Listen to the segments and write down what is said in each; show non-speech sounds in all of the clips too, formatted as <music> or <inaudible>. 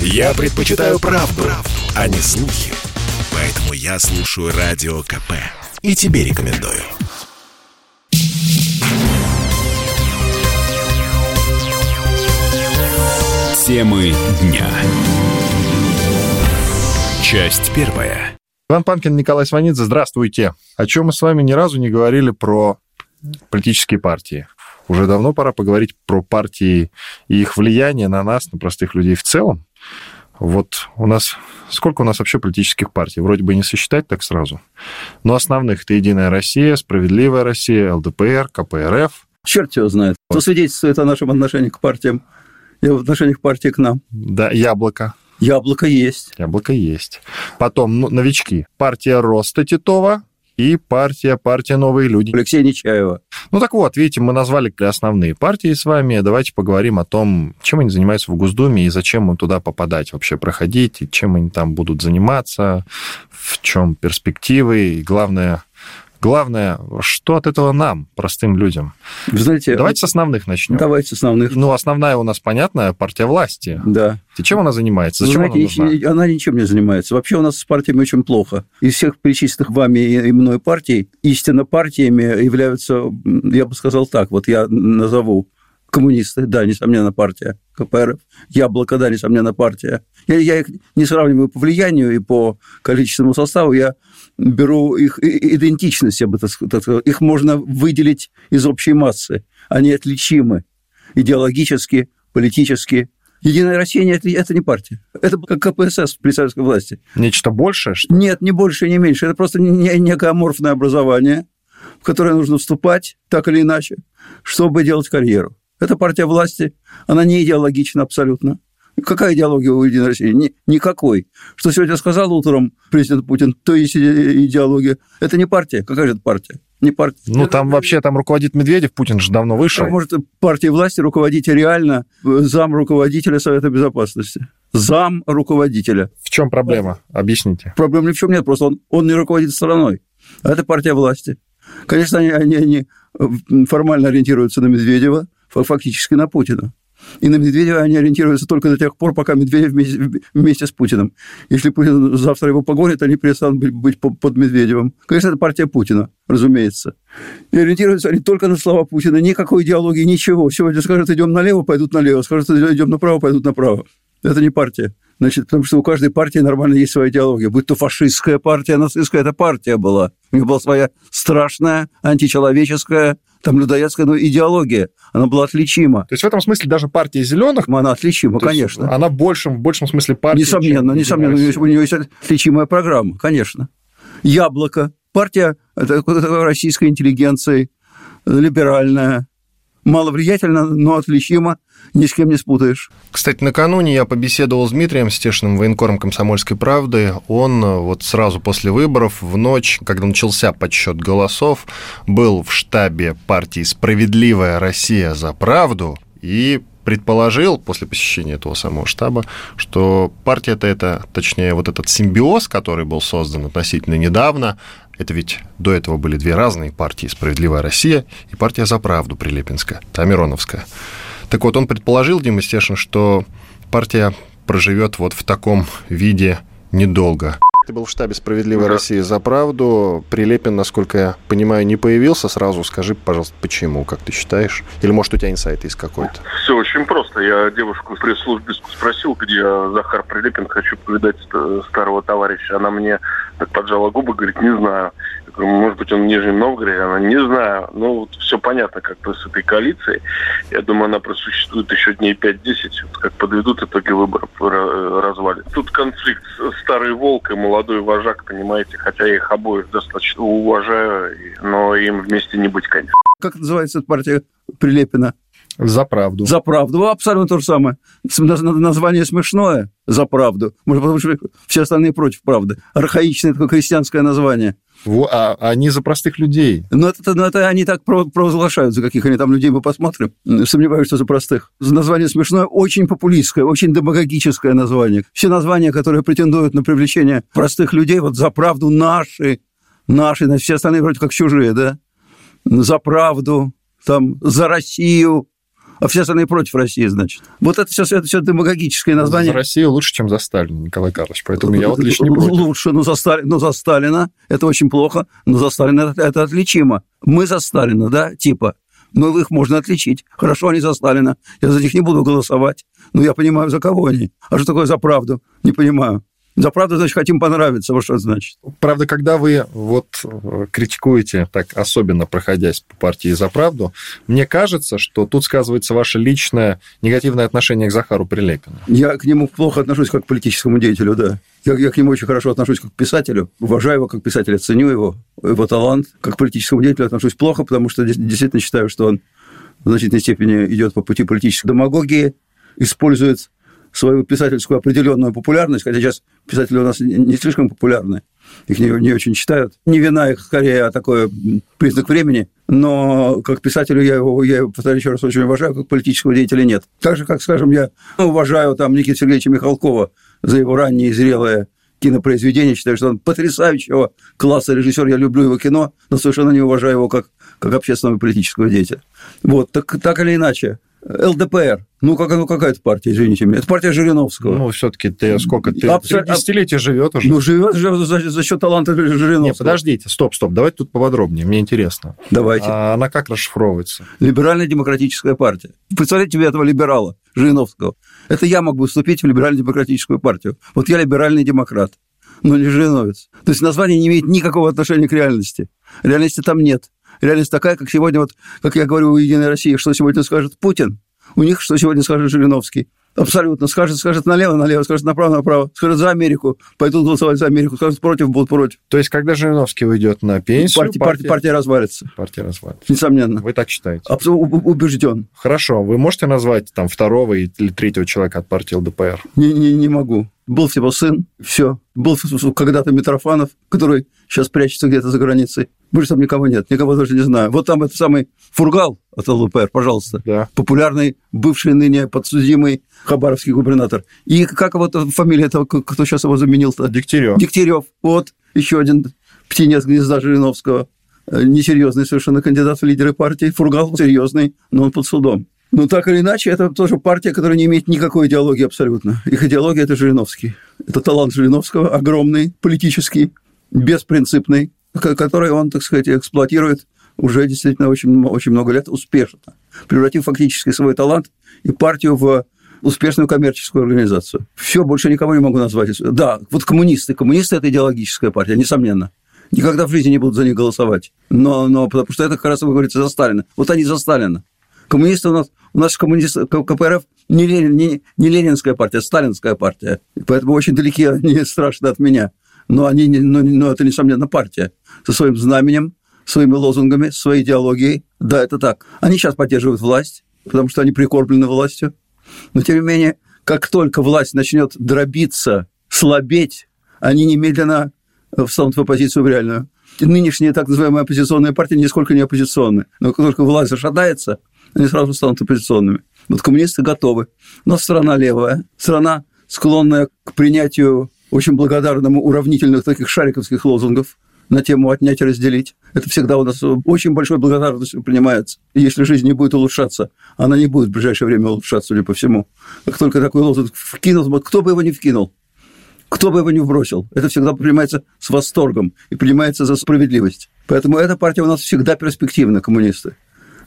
Я предпочитаю правду, правду, а не слухи. Поэтому я слушаю Радио КП. И тебе рекомендую. Темы дня. Часть первая. Иван Панкин, Николай Сванидзе, здравствуйте. О чем мы с вами ни разу не говорили про политические партии. Уже давно пора поговорить про партии и их влияние на нас, на простых людей в целом. Вот у нас... Сколько у нас вообще политических партий? Вроде бы не сосчитать так сразу. Но основных это «Единая Россия», «Справедливая Россия», ЛДПР, КПРФ. Черт его знает. Что свидетельствует о нашем отношении к партиям и в отношениях партии к нам. Да, «Яблоко». Яблоко есть. Яблоко есть. Потом ну, новички. Партия Роста Титова, и партия, партия «Новые люди». Алексея Нечаева. Ну так вот, видите, мы назвали основные партии с вами. Давайте поговорим о том, чем они занимаются в Госдуме и зачем им туда попадать, вообще проходить, и чем они там будут заниматься, в чем перспективы, и главное, Главное, что от этого нам, простым людям? Вы знаете, Давайте с основных начнем. Давайте с основных. Ну, основная у нас, понятная, партия власти. Да. И чем она занимается? Зачем Вы знаете, она нужна? Она ничем не занимается. Вообще у нас с партиями очень плохо. Из всех перечисленных вами и мной партий, истинно партиями являются, я бы сказал так, вот я назову коммунисты, да, несомненно, партия КПРФ, Яблоко, да, несомненно, партия. Я, я их не сравниваю по влиянию и по количественному составу, я беру их идентичность, я бы так сказал. Их можно выделить из общей массы. Они отличимы идеологически, политически. Единая Россия это, это не партия. Это как КПСС при советской власти. Нечто большее? Что? Нет, не больше, не меньше. Это просто некое аморфное образование, в которое нужно вступать так или иначе, чтобы делать карьеру. Это партия власти, она не идеологична абсолютно. Какая идеология у Единой России? Ни, никакой. Что сегодня сказал утром президент Путин, то есть идеология. Это не партия. Какая же это партия? Не партия. Ну, это... там вообще там руководит Медведев, Путин же давно вышел. А может, партия власти руководить реально зам руководителя Совета Безопасности. Зам руководителя. В чем проблема? Объясните. Проблем ни в чем нет, просто он, он не руководит страной. А это партия власти. Конечно, они, они, они формально ориентируются на Медведева, фактически на Путина. И на Медведева они ориентируются только до тех пор, пока Медведев вместе, с Путиным. Если Путин завтра его погонит, они перестанут быть, быть под Медведевым. Конечно, это партия Путина, разумеется. И ориентируются они только на слова Путина. Никакой идеологии, ничего. Сегодня скажут, идем налево, пойдут налево. Скажут, идем направо, пойдут направо. Это не партия. Значит, потому что у каждой партии нормально есть своя идеология. Будь то фашистская партия, нацистская, это партия была. У нее была своя страшная, античеловеческая, там людоедская ну, идеология, она была отличима. То есть в этом смысле даже партия зеленых... Она отличима, конечно. Она в большем, в большем смысле партия... Несомненно, несомненно, у нее, у нее есть отличимая программа, конечно. Яблоко, партия российской интеллигенции, либеральная, маловлиятельно, но отличима, ни с кем не спутаешь. Кстати, накануне я побеседовал с Дмитрием Стешиным, военкором «Комсомольской правды». Он вот сразу после выборов, в ночь, когда начался подсчет голосов, был в штабе партии «Справедливая Россия за правду» и предположил после посещения этого самого штаба, что партия-то это, точнее, вот этот симбиоз, который был создан относительно недавно, это ведь до этого были две разные партии «Справедливая Россия» и партия «За правду» Прилепинская, та Мироновская. Так вот, он предположил, Дима Стешин, что партия проживет вот в таком виде недолго. Ты был в штабе «Справедливой да. России за правду». Прилепин, насколько я понимаю, не появился сразу. Скажи, пожалуйста, почему, как ты считаешь? Или, может, у тебя инсайт есть какой-то? Все очень просто. Я девушку в пресс-службе спросил, где Захар Прилепин, хочу повидать старого товарища. Она мне так поджала губы, говорит, не знаю может быть, он в Нижнем Новгороде, она не знаю. Ну, вот все понятно, как бы с этой коалицией. Я думаю, она просуществует еще дней 5-10, вот как подведут итоги выборов, развалит. Тут конфликт старый волк и молодой вожак, понимаете, хотя я их обоих достаточно уважаю, но им вместе не быть, конечно. Как называется эта партия Прилепина? За правду. За правду. Абсолютно то же самое. Название смешное. За правду. Может, потому что все остальные против правды. Архаичное такое крестьянское название. Во, а они за простых людей. Ну, это, ну, это они так провозглашают, за каких они там людей мы посмотрим. Сомневаюсь, что за простых. Название смешное, очень популистское, очень демагогическое название. Все названия, которые претендуют на привлечение простых людей, вот за правду наши, наши, на все остальные вроде как чужие, да? За правду, там, за Россию, а все остальные против России, значит. Вот это все, это все демагогическое название. За Россию лучше, чем за Сталина, Николай Карлович. Поэтому я вот лично не против. Лучше, но за, Сталина, но за Сталина это очень плохо, но за Сталина это, это отличимо. Мы за Сталина, да, типа. Но их можно отличить. Хорошо, они за Сталина. Я за них не буду голосовать. Но я понимаю, за кого они. А что такое за правду? Не понимаю. За правду, значит, хотим понравиться. Вот что это значит. Правда, когда вы вот э, критикуете, так особенно проходясь по партии «За правду», мне кажется, что тут сказывается ваше личное негативное отношение к Захару Прилепину. Я к нему плохо отношусь как к политическому деятелю, да. Я, я к нему очень хорошо отношусь как к писателю, уважаю его как писателя, ценю его, его талант. Как к политическому деятелю отношусь плохо, потому что действительно считаю, что он в значительной степени идет по пути политической демагогии, использует свою писательскую определенную популярность, хотя сейчас писатели у нас не слишком популярны, их не, не очень читают. Не вина их, скорее, а такой признак времени. Но как писателю я его, я его, повторяю еще раз, очень уважаю, как политического деятеля нет. Так же, как, скажем, я уважаю там Никита Сергеевича Михалкова за его ранние зрелые кинопроизведения, считаю, что он потрясающего класса режиссер, я люблю его кино, но совершенно не уважаю его как, как общественного и политического деятеля. Вот, так, так или иначе, ЛДПР. Ну, как, ну какая это партия, извините меня? Это партия Жириновского. Ну, все-таки ты сколько? Ты Абсо... десятилетия живет уже. Ну, живет, живет за, за счет таланта Жириновского. Нет, подождите, стоп, стоп, давайте тут поподробнее, мне интересно. Давайте. А она как расшифровывается? Либеральная демократическая партия. Представляете себе этого либерала, Жириновского. Это я могу вступить в либерально-демократическую партию. Вот я либеральный демократ, но не жириновец. То есть название не имеет никакого отношения к реальности. Реальности там нет. Реальность такая, как сегодня, вот, как я говорю у «Единой России», что сегодня скажет Путин, у них что сегодня скажет Жириновский. Абсолютно. Скажет, скажет налево, налево, скажет направо, направо. Скажет за Америку, пойдут голосовать за Америку. Скажет против, будут против. То есть, когда Жириновский уйдет на пенсию... Партия, партия, партия развалится. Партия развалится. Несомненно. Вы так считаете? Абсолютно убежден. Хорошо. Вы можете назвать там второго или третьего человека от партии ЛДПР? Не, не, не могу. Был всего сын, все. Был когда-то Митрофанов, который сейчас прячется где-то за границей. Больше там никого нет, никого даже не знаю. Вот там это самый Фургал от ЛДПР, пожалуйста. Да. Популярный, бывший ныне подсудимый хабаровский губернатор. И как вот фамилия этого, кто сейчас его заменил-то? Дегтярев. Дегтярев. Вот, еще один птенец гнезда Жириновского. Э, несерьезный совершенно кандидат в лидеры партии. Фургал серьезный, но он под судом. Но так или иначе, это тоже партия, которая не имеет никакой идеологии абсолютно. Их идеология – это Жириновский. Это талант Жириновского, огромный, политический, беспринципный, который он, так сказать, эксплуатирует уже действительно очень, очень много лет успешно, превратив фактически свой талант и партию в успешную коммерческую организацию. Все, больше никого не могу назвать. Да, вот коммунисты. Коммунисты – это идеологическая партия, несомненно. Никогда в жизни не будут за них голосовать. Но, но потому что это как раз, вы говорите, за Сталина. Вот они за Сталина. Коммунисты у нас, у нас коммунисты, КПРФ не, Ленин, не, не ленинская партия, а сталинская партия. И поэтому очень далеки <laughs> они страшны от меня. Но, они, но, но это, несомненно, партия со своим знаменем, своими лозунгами, своей идеологией. Да, это так. Они сейчас поддерживают власть, потому что они прикормлены властью. Но, тем не менее, как только власть начнет дробиться, слабеть, они немедленно встанут в оппозицию в реальную. Нынешняя так называемая оппозиционная партия нисколько не оппозиционная. Но как только власть зашатается, они сразу станут оппозиционными. Вот коммунисты готовы. Но страна левая, страна, склонная к принятию очень благодарному уравнительных таких шариковских лозунгов на тему «отнять и разделить». Это всегда у нас очень большой благодарностью принимается. И если жизнь не будет улучшаться, она не будет в ближайшее время улучшаться, судя по всему. Как только такой лозунг вкинул, кто бы его не вкинул, кто бы его не вбросил, это всегда принимается с восторгом и принимается за справедливость. Поэтому эта партия у нас всегда перспективна, коммунисты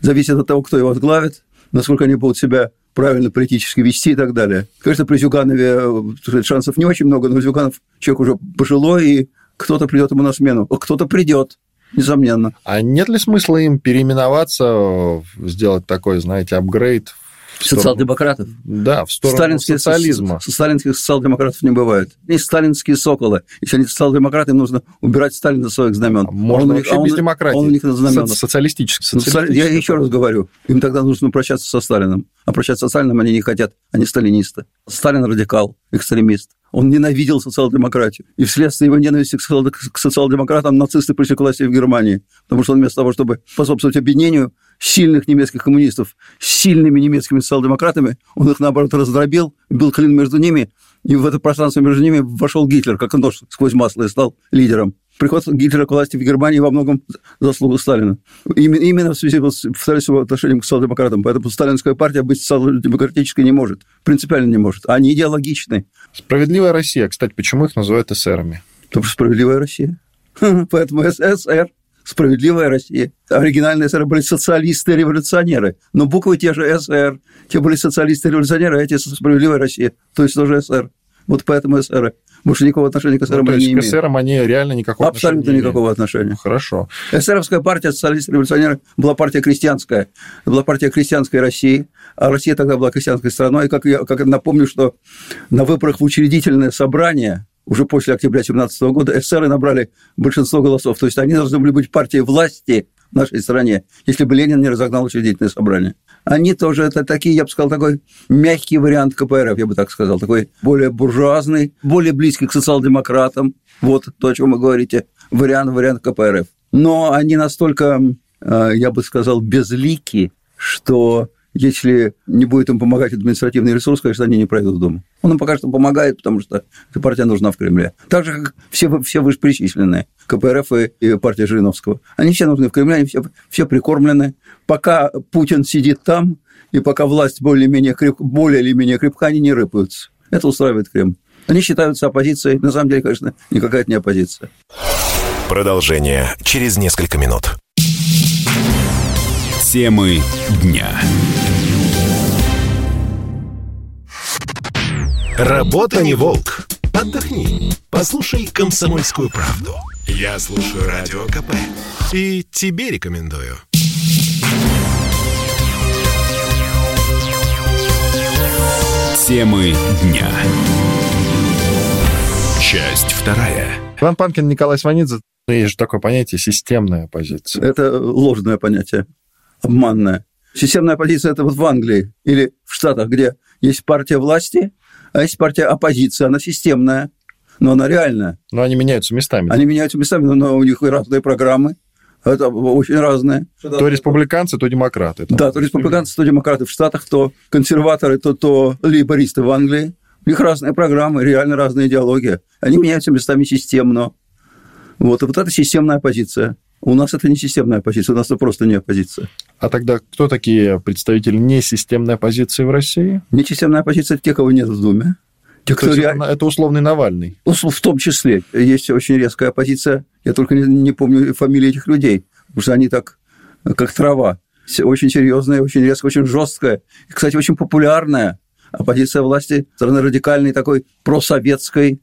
зависит от того, кто его возглавит, насколько они будут себя правильно политически вести и так далее. Конечно, при Зюганове э, шансов не очень много, но Зюганов человек уже пожилой, и кто-то придет ему на смену. Кто-то придет, несомненно. А нет ли смысла им переименоваться, сделать такой, знаете, апгрейд Социал-демократов? Да, в сторону сталинских, социализма. Сталинских социал-демократов не бывает. Есть сталинские соколы. Если они социал-демократы, им нужно убирать Сталина со своих знамен. А можно он вообще них, без демократии. Он у них на знаменах. Со- социалистический. социалистический. Я еще раз говорю, им тогда нужно прощаться со Сталином. А прощаться со Сталином они не хотят, они сталинисты. Сталин радикал, экстремист. Он ненавидел социал-демократию. И вследствие его ненависти к социал-демократам нацисты пришли к власти в Германии. Потому что он вместо того, чтобы способствовать объединению сильных немецких коммунистов с сильными немецкими социал-демократами, он их, наоборот, раздробил, был клин между ними, и в это пространство между ними вошел Гитлер, как нож сквозь масло, и стал лидером. Приход Гитлера к власти в Германии во многом заслуга Сталина. Именно, именно в связи с его отношением к социал-демократам. Поэтому сталинская партия быть социал-демократической не может. Принципиально не может. Они идеологичны. Справедливая Россия. Кстати, почему их называют эсерами? Потому что справедливая Россия. <laughs> Поэтому СССР справедливая Россия. Оригинальные СССР были социалисты-революционеры. Но буквы те же СССР, те были социалисты-революционеры, а эти справедливая Россия. То есть тоже СССР. Вот поэтому СССР. Больше никакого отношения к СССР ну, не имеют. к СССР они реально никакого Абсолютно отношения никакого отношения. Хорошо. СССРовская партия социалистов-революционеров была партия крестьянская. Это была партия крестьянской России. А Россия тогда была крестьянской страной. И как я, как напомню, что на выборах в учредительное собрание уже после октября 2017 года эсеры набрали большинство голосов. То есть они должны были быть партией власти в нашей стране, если бы Ленин не разогнал учредительное собрание. Они тоже, это такие, я бы сказал, такой мягкий вариант КПРФ, я бы так сказал, такой более буржуазный, более близкий к социал-демократам. Вот то, о чем вы говорите, вариант, вариант КПРФ. Но они настолько, э, я бы сказал, безлики, что если не будет им помогать административный ресурс, конечно, они не пройдут в Думу. Он им пока что помогает, потому что эта партия нужна в Кремле. Так же, как все, все вышеперечисленные, КПРФ и, и партия Жириновского. Они все нужны в Кремле, они все, все прикормлены. Пока Путин сидит там, и пока власть более-менее креп, более или менее крепка, они не рыпаются. Это устраивает Кремль. Они считаются оппозицией. На самом деле, конечно, никакая это не оппозиция. Продолжение через несколько минут. Темы дня. Работа не волк. Отдохни. Послушай комсомольскую правду. Я слушаю радио КП. И тебе рекомендую. Темы дня. Часть вторая. Иван Панкин, Николай Сванидзе. Есть же такое понятие системная оппозиция. Это ложное понятие, обманное. Системная оппозиция – это вот в Англии или в Штатах, где есть партия власти, а есть партия оппозиции, она системная, но она реальная. Но они меняются местами. Они меняются местами, но у них разные программы. Это очень разные. То республиканцы, то демократы. Там. Да, то республиканцы, то демократы в Штатах, то консерваторы, то, то лейбористы в Англии. У них разные программы, реально разная идеология. Они меняются местами системно. Вот, и вот это системная оппозиция. У нас это не системная оппозиция, у нас это просто не оппозиция. А тогда кто такие представители несистемной оппозиции в России? Несистемная оппозиция – это те, кого нет в Думе. Те, кто есть, реально... Это условный Навальный? В том числе. Есть очень резкая оппозиция. Я только не, не помню фамилии этих людей, потому что они так, как трава. Очень серьезная, очень резкая, очень жесткая. И, кстати, очень популярная оппозиция власти, стороны радикальной, такой просоветской,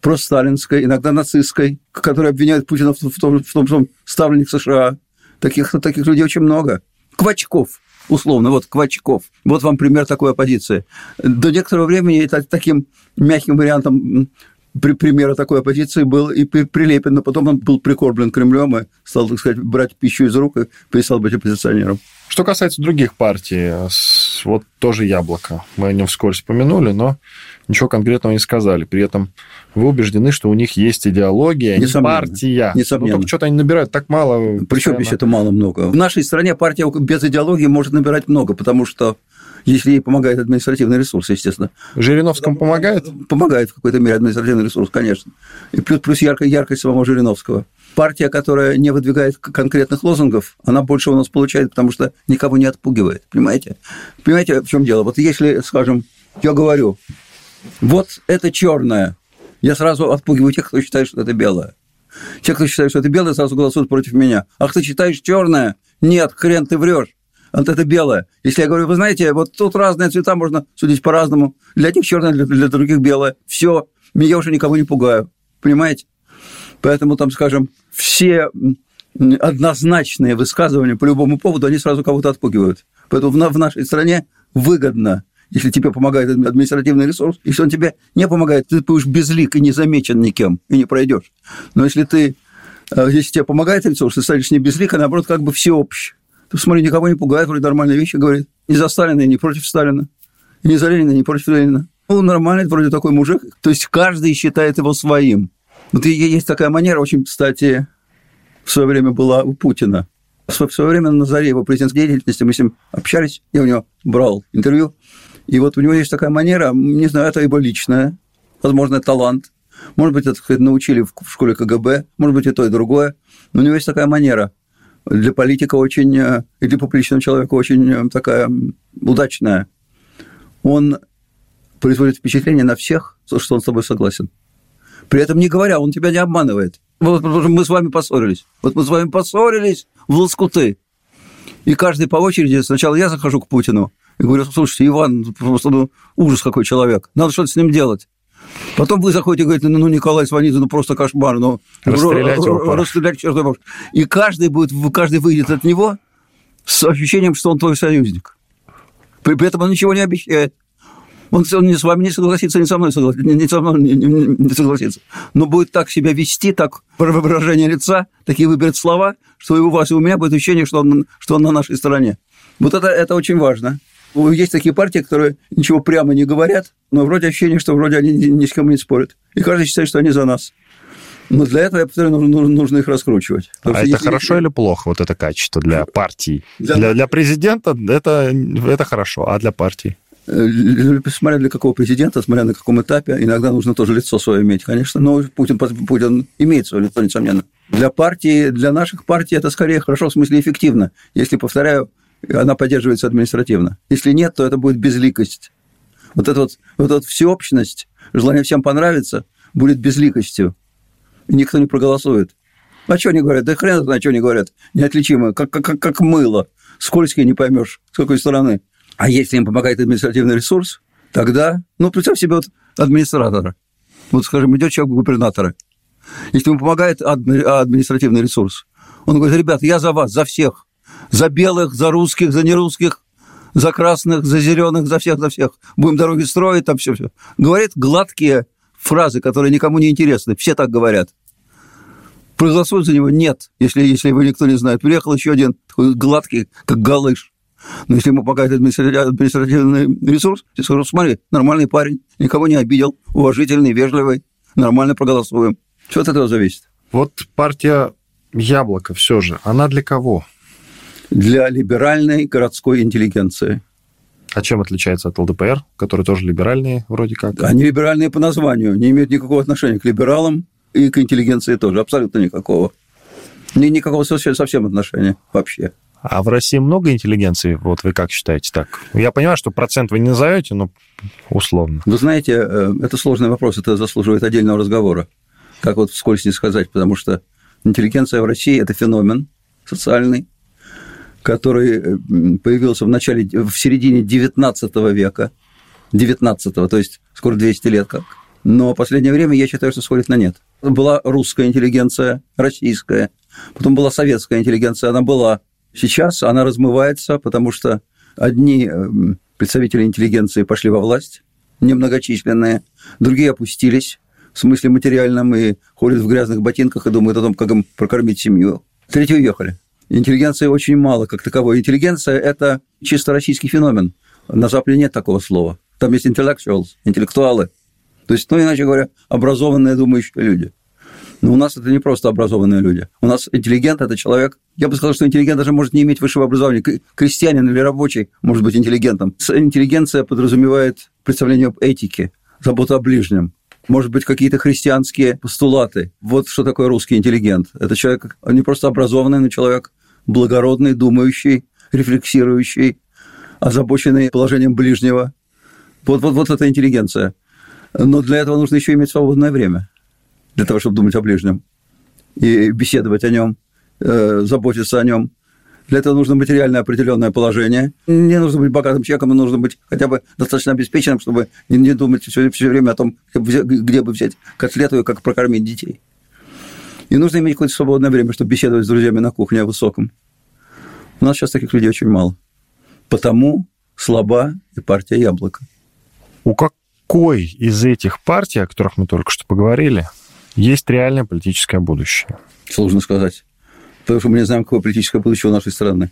просталинской, иногда нацистской, которая обвиняет Путина в том, в том что он ставленник США. Таких, таких людей очень много. Квачков, условно, вот Квачков. Вот вам пример такой оппозиции. До некоторого времени это таким мягким вариантом при, примера такой оппозиции был и Прилепин, но потом он был прикорблен Кремлем и стал, так сказать, брать пищу из рук и перестал быть оппозиционером. Что касается других партий, вот тоже «Яблоко». Мы о нем вскоре вспомянули, но ничего конкретного не сказали. При этом вы убеждены, что у них есть идеология, Несомненно. партия. Несомненно. Ну, только что-то они набирают так мало. Причем здесь это мало-много? В нашей стране партия без идеологии может набирать много, потому что если ей помогает административный ресурс, естественно. Жириновскому помогает? Помогает в какой-то мере административный ресурс, конечно. И плюс, плюс яркая яркость самого Жириновского. Партия, которая не выдвигает конкретных лозунгов, она больше у нас получает, потому что никого не отпугивает. Понимаете? Понимаете, в чем дело? Вот если, скажем, я говорю, вот это черное, я сразу отпугиваю тех, кто считает, что это белое. Те, кто считает, что это белое, сразу голосуют против меня. А кто считаешь черное? Нет, хрен ты врешь вот это белое. Если я говорю, вы знаете, вот тут разные цвета, можно судить по-разному. Для одних черное, для, для других белое. Все, я уже никого не пугаю. Понимаете? Поэтому там, скажем, все однозначные высказывания по любому поводу, они сразу кого-то отпугивают. Поэтому в нашей стране выгодно, если тебе помогает административный ресурс, если он тебе не помогает, ты будешь безлик и не замечен никем, и не пройдешь. Но если ты э, если тебе помогает ресурс, ты станешь не безлик, а наоборот как бы всеобщий. Ты смотри, никого не пугает, вроде нормальные вещи говорит. Не за Сталина, и не против Сталина. И не за Ленина, и не против Ленина. Ну, нормальный вроде такой мужик. То есть каждый считает его своим. Вот есть такая манера, очень, кстати, в свое время была у Путина. В свое время на заре его президентской деятельности мы с ним общались, я у него брал интервью. И вот у него есть такая манера, не знаю, это его личная, возможно, талант. Может быть, это сказать, научили в школе КГБ, может быть, и то, и другое. Но у него есть такая манера. Для политика очень, э, и для публичного человека очень э, такая удачная. Он производит впечатление на всех, что он с тобой согласен. При этом не говоря, он тебя не обманывает. Вот мы с вами поссорились. Вот мы с вами поссорились в лоскуты. И каждый по очереди, сначала я захожу к Путину и говорю, слушайте, Иван, просто ну, ужас какой человек, надо что-то с ним делать. Потом вы заходите и говорите, ну, Николай Сванидзе, ну, просто кошмар, ну, расстрелять его расстрелять чертов И каждый, будет, каждый выйдет от него с ощущением, что он твой союзник. При, при этом он ничего не обещает. Он, он не с вами не согласится, не со мной согласится, не, не со мной не, не, не согласится. Но будет так себя вести, так выражение лица, такие выберет слова, что и у вас, и у меня будет ощущение, что он, что он на нашей стороне. Вот это, это очень важно. Есть такие партии, которые ничего прямо не говорят, но вроде ощущение, что вроде они ни с кем не спорят. И каждый считает, что они за нас. Но для этого, я повторяю, нужно, нужно их раскручивать. а это хорошо их... или плохо, вот это качество для партий? Для, для, для президента это, это хорошо, а для партий? Э, смотря для какого президента, смотря на каком этапе, иногда нужно тоже лицо свое иметь, конечно, но Путин, Путин имеет свое лицо, несомненно. Для партии, для наших партий это скорее хорошо, в смысле эффективно. Если, повторяю, она поддерживается административно. Если нет, то это будет безликость. Вот эта вот, вот эта всеобщность, желание всем понравиться, будет безликостью. И никто не проголосует. А что они говорят? Да хрен знает, что они говорят. Неотличимо, как, как, как мыло. Скользкие не поймешь, с какой стороны. А если им помогает административный ресурс, тогда, ну, представь себе вот администратора. Вот, скажем, идет человек губернатора. Если ему помогает административный ресурс, он говорит, ребят, я за вас, за всех. За белых, за русских, за нерусских, за красных, за зеленых, за всех, за всех. Будем дороги строить, там все, все. Говорит гладкие фразы, которые никому не интересны. Все так говорят. Проголосуют за него? Нет, если, если его никто не знает. Приехал еще один такой гладкий, как галыш. Но если ему помогает административный ресурс, ты скажешь, смотри, нормальный парень, никого не обидел, уважительный, вежливый, нормально проголосуем. Что от этого зависит? Вот партия «Яблоко» все же, она для кого? Для либеральной городской интеллигенции. А чем отличается от ЛДПР, которые тоже либеральные вроде как? Они либеральные по названию, не имеют никакого отношения к либералам и к интеллигенции тоже, абсолютно никакого. Ни, никакого совсем отношения вообще. А в России много интеллигенции, вот вы как считаете так? Я понимаю, что процент вы не назовете, но условно. Вы знаете, э, это сложный вопрос, это заслуживает отдельного разговора. Как вот вскользь не сказать, потому что интеллигенция в России – это феномен социальный, который э, появился в начале, в середине 19 века, 19 то есть скоро 200 лет как. Но в последнее время я считаю, что сходит на нет. Была русская интеллигенция, российская, потом была советская интеллигенция, она была. Сейчас она размывается, потому что одни э, представители интеллигенции пошли во власть, немногочисленные, другие опустились, в смысле материальном, и ходят в грязных ботинках и думают о том, как им прокормить семью. Третьи уехали. Интеллигенции очень мало как таковой. Интеллигенция – это чисто российский феномен. На Западе нет такого слова. Там есть intellectuals, интеллектуалы. То есть, ну, иначе говоря, образованные думающие люди. Но у нас это не просто образованные люди. У нас интеллигент – это человек... Я бы сказал, что интеллигент даже может не иметь высшего образования. Крестьянин или рабочий может быть интеллигентом. Интеллигенция подразумевает представление об этике, заботу о ближнем, может быть, какие-то христианские постулаты. Вот что такое русский интеллигент. Это человек не просто образованный, но человек благородный, думающий, рефлексирующий, озабоченный положением ближнего. Вот, вот, вот эта интеллигенция. Но для этого нужно еще иметь свободное время, для того, чтобы думать о ближнем и беседовать о нем, э, заботиться о нем. Для этого нужно материальное определенное положение. Не нужно быть богатым человеком, но нужно быть хотя бы достаточно обеспеченным, чтобы не думать все, все время о том, где бы взять котлету и как прокормить детей. И нужно иметь какое-то свободное время, чтобы беседовать с друзьями на кухне о высоком. У нас сейчас таких людей очень мало. Потому слаба и партия «Яблоко». У какой из этих партий, о которых мы только что поговорили, есть реальное политическое будущее? Сложно сказать. Потому что мы не знаем, какое политическое будущее у нашей страны.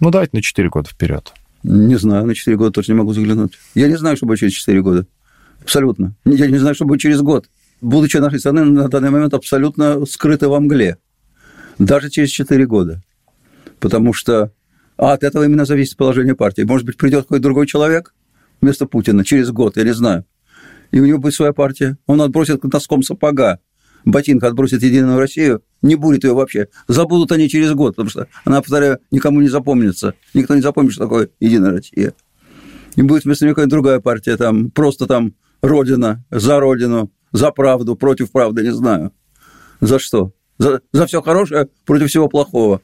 Ну, давайте на 4 года вперед. Не знаю, на 4 года тоже не могу заглянуть. Я не знаю, что будет через 4 года. Абсолютно. Я не знаю, что будет через год будучи нашей страны на данный момент абсолютно скрыты во мгле. Даже через 4 года. Потому что а от этого именно зависит положение партии. Может быть, придет какой-то другой человек вместо Путина через год, я не знаю. и у него будет своя партия. Он отбросит носком сапога ботинка отбросит Единую Россию, не будет ее вообще. Забудут они через год, потому что она, повторяю, никому не запомнится. Никто не запомнит, что такое Единая Россия. И будет вместо нее какая-то другая партия, там, просто там Родина, за Родину, за правду, против правды, не знаю. За что? За, за все хорошее против всего плохого.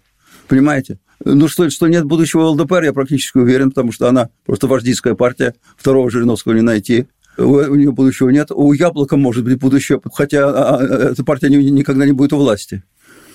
Понимаете? Ну, что, что нет будущего ЛДПР, я практически уверен, потому что она просто вождистская партия, второго Жириновского не найти у нее будущего нет. У Яблока может быть будущее, хотя а, а, эта партия никогда не будет у власти.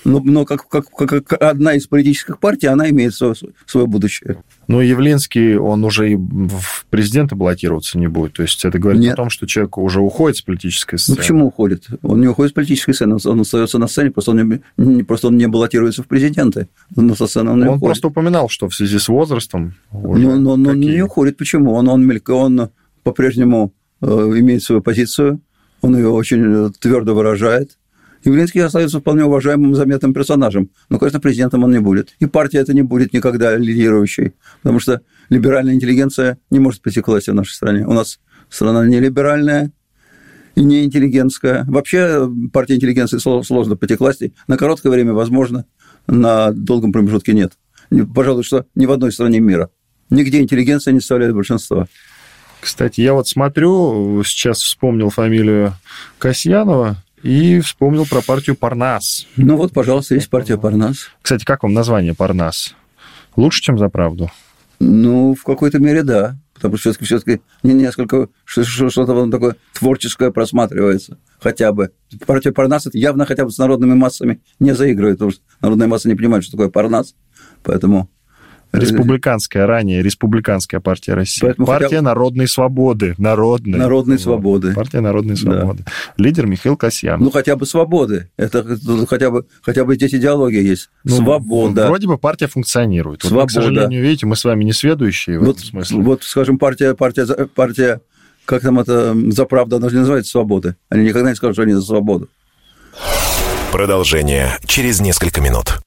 Но, но как, как, как одна из политических партий, она имеет свое, свое будущее. Ну, Явлинский, он уже и в президенты баллотироваться не будет. То есть это говорит Нет. о том, что человек уже уходит с политической ну, сцены. Ну, почему уходит? Он не уходит с политической сцены, он остается на сцене, просто он не, просто он не баллотируется в президенты. Но со сцены он, не он просто упоминал, что в связи с возрастом уже Но, но, но не уходит. Почему? Он, он, он по-прежнему Э, имеет свою позицию, он ее очень твердо выражает. Явлинский остается вполне уважаемым, заметным персонажем. Но, конечно, президентом он не будет. И партия это не будет никогда лидирующей. Потому что либеральная интеллигенция не может прийти к власти в нашей стране. У нас страна не либеральная и не интеллигентская. Вообще партия интеллигенции сложно прийти к власти. На короткое время возможно, на долгом промежутке нет. Пожалуй, что ни в одной стране мира. Нигде интеллигенция не составляет большинства. Кстати, я вот смотрю, сейчас вспомнил фамилию Касьянова, и вспомнил про партию Парнас. Ну вот, пожалуйста, есть партия Парнас. Кстати, как вам название Парнас? Лучше, чем за правду? Ну, в какой-то мере, да. Потому что все-таки несколько что-то такое творческое просматривается. Хотя бы. Партия Парнас это явно хотя бы с народными массами не заигрывает, потому что народная масса не понимает, что такое Парнас. Поэтому Республиканская, ранее Республиканская партия России. Поэтому партия хотя... Народной Свободы. Народной. Народной Свободы. Партия Народной Свободы. Да. Лидер Михаил Касьян. Ну, хотя бы свободы. Это хотя бы, хотя бы здесь идеология есть. Ну, Свобода. Вроде бы партия функционирует. Свобода. Вот, к сожалению, видите, мы с вами не сведущие в вот, этом смысле. Вот, скажем, партия, партия, партия, как там это, за правду, она же не называется свободы. Они никогда не скажут, что они за свободу. Продолжение через несколько минут.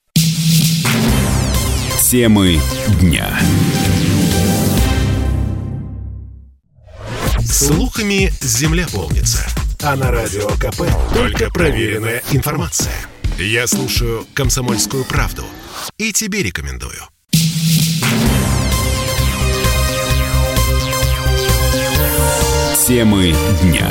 Темы дня. Слухами земля полнится. А на радио КП только проверенная информация. Я слушаю «Комсомольскую правду» и тебе рекомендую. Темы дня.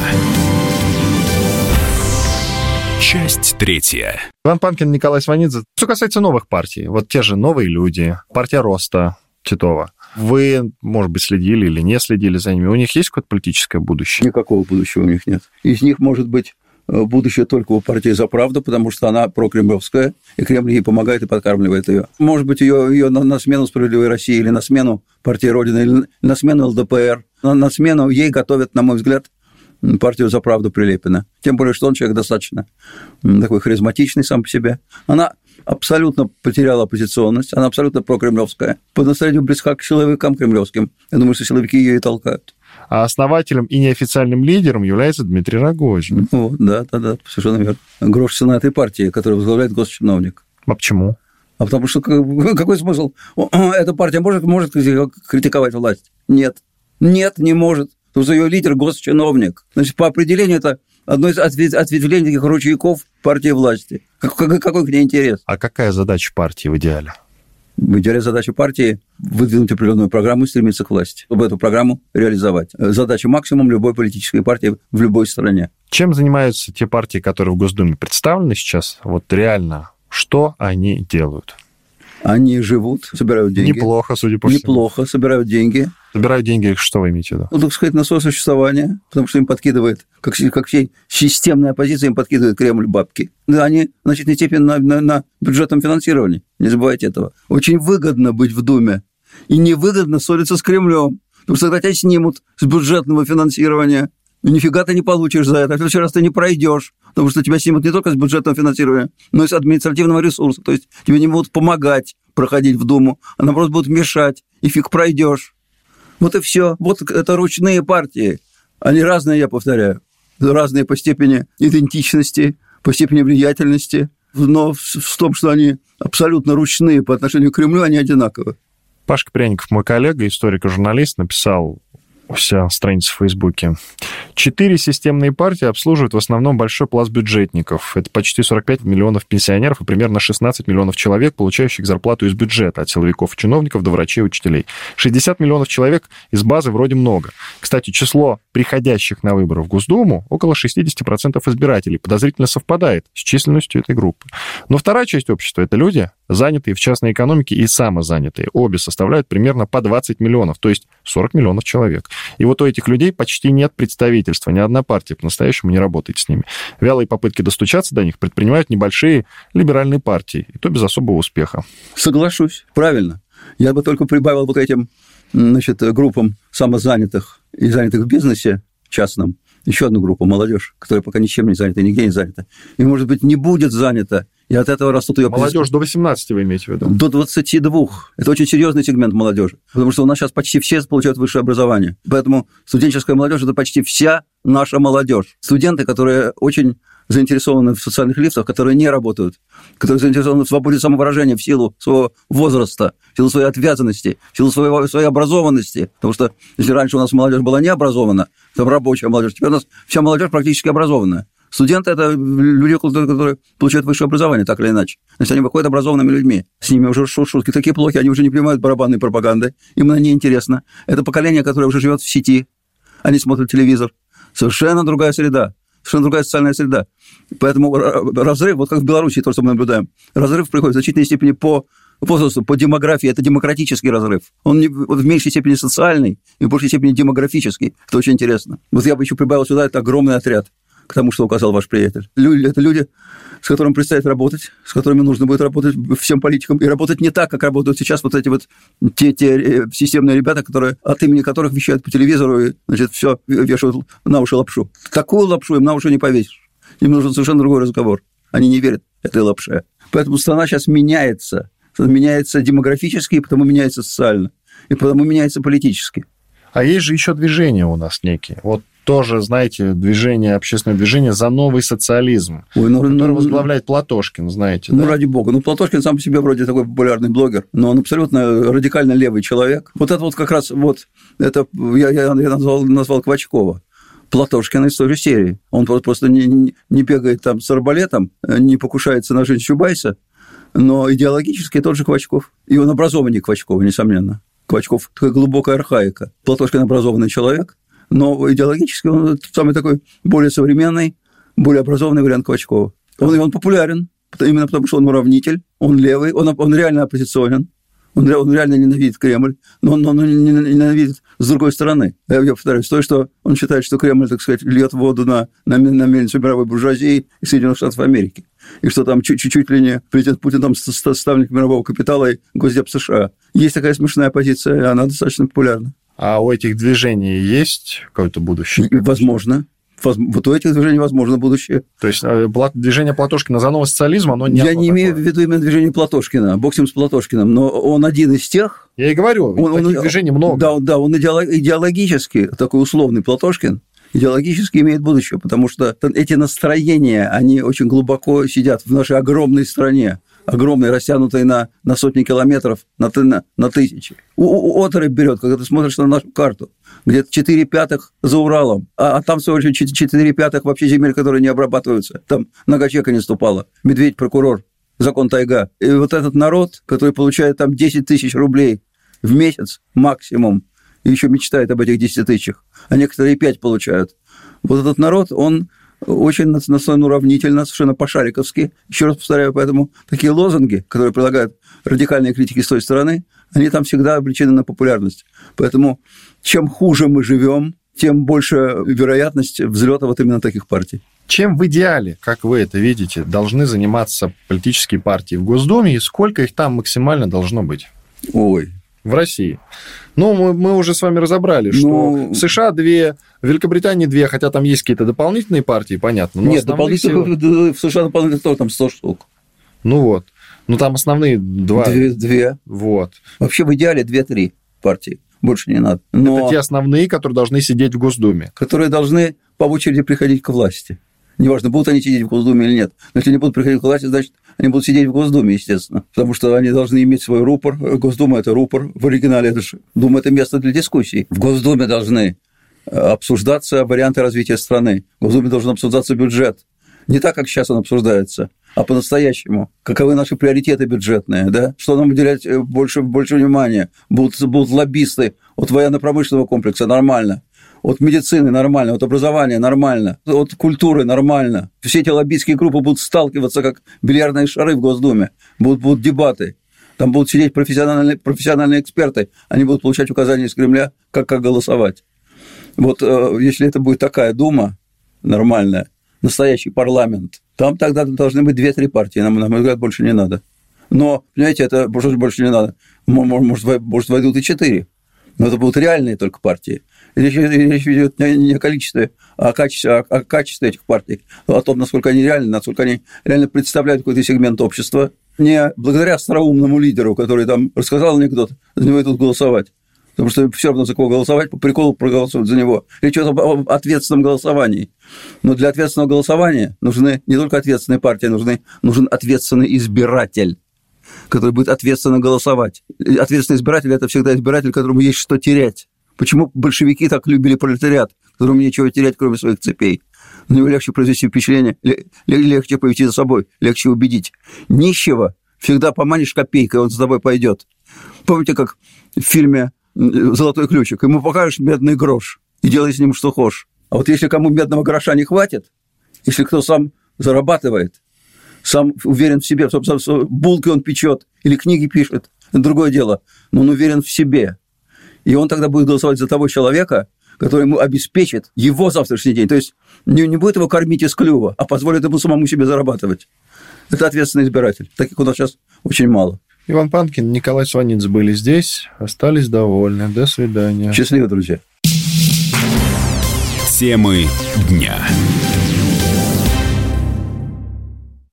Часть третья. Иван Панкин, Николай Сванидзе. Что касается новых партий, вот те же «Новые люди», партия Роста, Титова. Вы, может быть, следили или не следили за ними? У них есть какое-то политическое будущее? Никакого будущего у них нет. Из них может быть э, будущее только у партии «За правду», потому что она прокремлевская, и Кремль ей помогает и подкармливает ее. Может быть, ее, ее на, на смену «Справедливой России» или на смену партии Родины, или на смену ЛДПР, на, на смену ей готовят, на мой взгляд, партию «За правду» Прилепина. Тем более, что он человек достаточно такой харизматичный сам по себе. Она абсолютно потеряла оппозиционность, она абсолютно прокремлевская. По настроению близка к силовикам кремлевским. Я думаю, что силовики ее и толкают. А основателем и неофициальным лидером является Дмитрий Рогозин. Ну, да, да, да, совершенно верно. Грош цена этой партии, которую возглавляет госчиновник. А почему? А потому что <laughs> какой смысл? <clears throat> Эта партия может, может критиковать власть? Нет. Нет, не может потому что ее лидер – госчиновник. Значит, по определению это одно из ответвлений таких ручейков партии власти. Какой, какой к ней интерес? А какая задача партии в идеале? В идеале задача партии – выдвинуть определенную программу и стремиться к власти, чтобы эту программу реализовать. Задача максимум любой политической партии в любой стране. Чем занимаются те партии, которые в Госдуме представлены сейчас? Вот реально, что они делают? Они живут, собирают деньги. Неплохо, судя по всему. Неплохо, собирают деньги. Собирают деньги, что вы имеете в виду? Ну, так сказать, на свое существование, потому что им подкидывает, как, как всей системная оппозиция, им подкидывает Кремль бабки. Да, они в значительной степени на, на, на бюджетном финансировании. Не забывайте этого. Очень выгодно быть в Думе. И невыгодно ссориться с Кремлем. Потому что тогда тебя снимут с бюджетного финансирования. И нифига ты не получишь за это. В следующий раз ты не пройдешь. Потому что тебя снимут не только с бюджетного финансирования, но и с административного ресурса. То есть тебе не будут помогать проходить в Думу, а наоборот будут мешать. И фиг пройдешь. Вот и все. Вот это ручные партии. Они разные, я повторяю. Разные по степени идентичности, по степени влиятельности. Но в том, что они абсолютно ручные по отношению к Кремлю, они одинаковы. Пашка Пряников, мой коллега, историк и журналист, написал вся страница в Фейсбуке. Четыре системные партии обслуживают в основном большой пласт бюджетников. Это почти 45 миллионов пенсионеров и примерно 16 миллионов человек, получающих зарплату из бюджета, от силовиков и чиновников до врачей и учителей. 60 миллионов человек из базы вроде много. Кстати, число приходящих на выборы в Госдуму около 60% избирателей подозрительно совпадает с численностью этой группы. Но вторая часть общества — это люди, занятые в частной экономике и самозанятые. Обе составляют примерно по 20 миллионов, то есть 40 миллионов человек. И вот у этих людей почти нет представительства, ни одна партия по-настоящему не работает с ними. Вялые попытки достучаться до них предпринимают небольшие либеральные партии, и то без особого успеха. Соглашусь, правильно. Я бы только прибавил вот этим значит, группам самозанятых и занятых в бизнесе частном еще одну группу, молодежь, которая пока ничем не занята, нигде не занята. И, может быть, не будет занята и от этого растут ее... Молодежь до 18 вы имеете в виду? До 22. Это очень серьезный сегмент молодежи. Потому что у нас сейчас почти все получают высшее образование. Поэтому студенческая молодежь – это почти вся наша молодежь. Студенты, которые очень заинтересованы в социальных лифтах, которые не работают, которые заинтересованы в свободе самовыражения в силу своего возраста, в силу своей отвязанности, в силу своего, своей образованности. Потому что если раньше у нас молодежь была не образована, там рабочая молодежь, теперь у нас вся молодежь практически образованная. Студенты – это люди, которые получают высшее образование, так или иначе. Значит, они выходят образованными людьми. С ними уже шутки такие плохие, они уже не понимают барабанной пропаганды, им она неинтересна. Это поколение, которое уже живет в сети, они смотрят телевизор. Совершенно другая среда, совершенно другая социальная среда. Поэтому разрыв, вот как в Беларуси, то, что мы наблюдаем, разрыв приходит в значительной степени по возрасту, по демографии, это демократический разрыв. Он не, в меньшей степени социальный и в большей степени демографический. Это очень интересно. Вот я бы еще прибавил сюда, это огромный отряд к тому, что указал ваш приятель. Люди, это люди, с которыми предстоит работать, с которыми нужно будет работать всем политикам, и работать не так, как работают сейчас вот эти вот те, те э, системные ребята, которые, от имени которых вещают по телевизору и, значит, все вешают на уши лапшу. Такую лапшу им на уши не повесишь. Им нужен совершенно другой разговор. Они не верят этой лапше. Поэтому страна сейчас меняется. Меняется демографически, и потому меняется социально. И потому меняется политически. А есть же еще движения у нас некие. Вот тоже, знаете, движение, общественное движение за новый социализм, Ой, ну, который ну, возглавляет Платошкин, знаете. Ну, да? ради бога. Ну, Платошкин сам по себе вроде такой популярный блогер, но он абсолютно радикально левый человек. Вот это вот как раз вот, это я, я, я назвал, назвал Квачкова. Платошкина из той же серии. Он просто не, не бегает там с арбалетом, не покушается на жизнь Чубайса, но идеологически тот же Квачков. И он образованнее Квачкова, несомненно. Квачков такая глубокая архаика. Платошкин образованный человек, но идеологически он самый такой более современный, более образованный вариант Квачкова. Он, он популярен, именно потому что он уравнитель, он левый, он, он реально оппозиционен, он, он реально ненавидит Кремль, но он, он ненавидит с другой стороны. Я, я повторяюсь, то, что он считает, что Кремль, так сказать, льет воду на, на, на мельницу мировой буржуазии и Соединенных Штатов Америки. И что там чуть-чуть ли не президент Путин там ставник мирового капитала и Госдеп США. Есть такая смешная позиция, и она достаточно популярна. А у этих движений есть какое-то будущее? Возможно. Вот у этих движений возможно будущее. То есть э, движение Платошкина за новый социализм, оно не Я не имею в виду именно движение Платошкина, бог с Платошкиным, но он один из тех... Я и говорю, он, таких он, движений много. Да, да, он идеологически, такой условный Платошкин, идеологически имеет будущее, потому что эти настроения, они очень глубоко сидят в нашей огромной стране огромный, растянутый на, на сотни километров, на, на, на тысячи. У, у, отрыв берет, когда ты смотришь на нашу карту, где-то 4 пятых за Уралом, а, а там, в свою очередь, 4 пятых вообще земель, которые не обрабатываются. Там нога человека не ступала. Медведь, прокурор, закон тайга. И вот этот народ, который получает там 10 тысяч рублей в месяц максимум, и еще мечтает об этих 10 тысячах, а некоторые 5 получают. Вот этот народ, он очень национально уравнительно, совершенно по-шариковски. Еще раз повторяю, поэтому такие лозунги, которые предлагают радикальные критики с той стороны, они там всегда обречены на популярность. Поэтому чем хуже мы живем, тем больше вероятность взлета вот именно таких партий. Чем в идеале, как вы это видите, должны заниматься политические партии в Госдуме и сколько их там максимально должно быть? Ой, в России. Ну, мы, мы уже с вами разобрали, что ну, в США две, в Великобритании две, хотя там есть какие-то дополнительные партии, понятно. Но нет, дополнительных силы... в США дополнительных тоже там 100 штук. Ну вот. Ну, там основные два. Две. две. Вот. Вообще в идеале две-три партии. Больше не надо. Но... Это те основные, которые должны сидеть в Госдуме. Которые должны по очереди приходить к власти. Неважно, будут они сидеть в Госдуме или нет. Но если они будут приходить к власти, значит, они будут сидеть в Госдуме, естественно. Потому что они должны иметь свой рупор. Госдума – это рупор. В оригинале это же Дума – это место для дискуссий. В Госдуме должны э, обсуждаться варианты развития страны. В Госдуме должен обсуждаться бюджет. Не так, как сейчас он обсуждается, а по-настоящему. Каковы наши приоритеты бюджетные, да? Что нам уделять э, больше, больше внимания? Будут, будут лоббисты от военно-промышленного комплекса, нормально от медицины нормально, от образования нормально, от культуры нормально. Все эти лоббистские группы будут сталкиваться как бильярдные шары в Госдуме, будут, будут дебаты. Там будут сидеть профессиональные, профессиональные эксперты, они будут получать указания из Кремля, как, как голосовать. Вот э, если это будет такая дума нормальная, настоящий парламент, там тогда должны быть две-три партии, нам, на мой взгляд, больше не надо. Но, понимаете, это больше не надо. Может, может войдут и четыре. Но это будут реальные только партии. Речь, речь идет не о количестве, а о качестве, о, о качестве этих партий, о том, насколько они реальны, насколько они реально представляют какой-то сегмент общества. Не благодаря остроумному лидеру, который там рассказал анекдот, за него идут голосовать. Потому что все равно за кого голосовать, по приколу проголосуют за него. Речь идет об ответственном голосовании. Но для ответственного голосования нужны не только ответственные партии, нужны, нужен ответственный избиратель который будет ответственно голосовать. Ответственный избиратель – это всегда избиратель, которому есть что терять. Почему большевики так любили пролетариат, которому нечего терять, кроме своих цепей? На него легче произвести впечатление, легче повести за собой, легче убедить. Нищего всегда поманишь копейкой, он за тобой пойдет. Помните, как в фильме «Золотой ключик»? Ему покажешь медный грош и делай с ним что хочешь. А вот если кому медного гроша не хватит, если кто сам зарабатывает, сам уверен в себе, собственно, булки он печет или книги пишет, это другое дело, но он уверен в себе – и он тогда будет голосовать за того человека, который ему обеспечит его завтрашний день. То есть не, не будет его кормить из клюва, а позволит ему самому себе зарабатывать. Это ответственный избиратель, таких у нас сейчас очень мало. Иван Панкин, Николай Сванидзе были здесь, остались довольны. До свидания. Счастливо, друзья. Темы дня.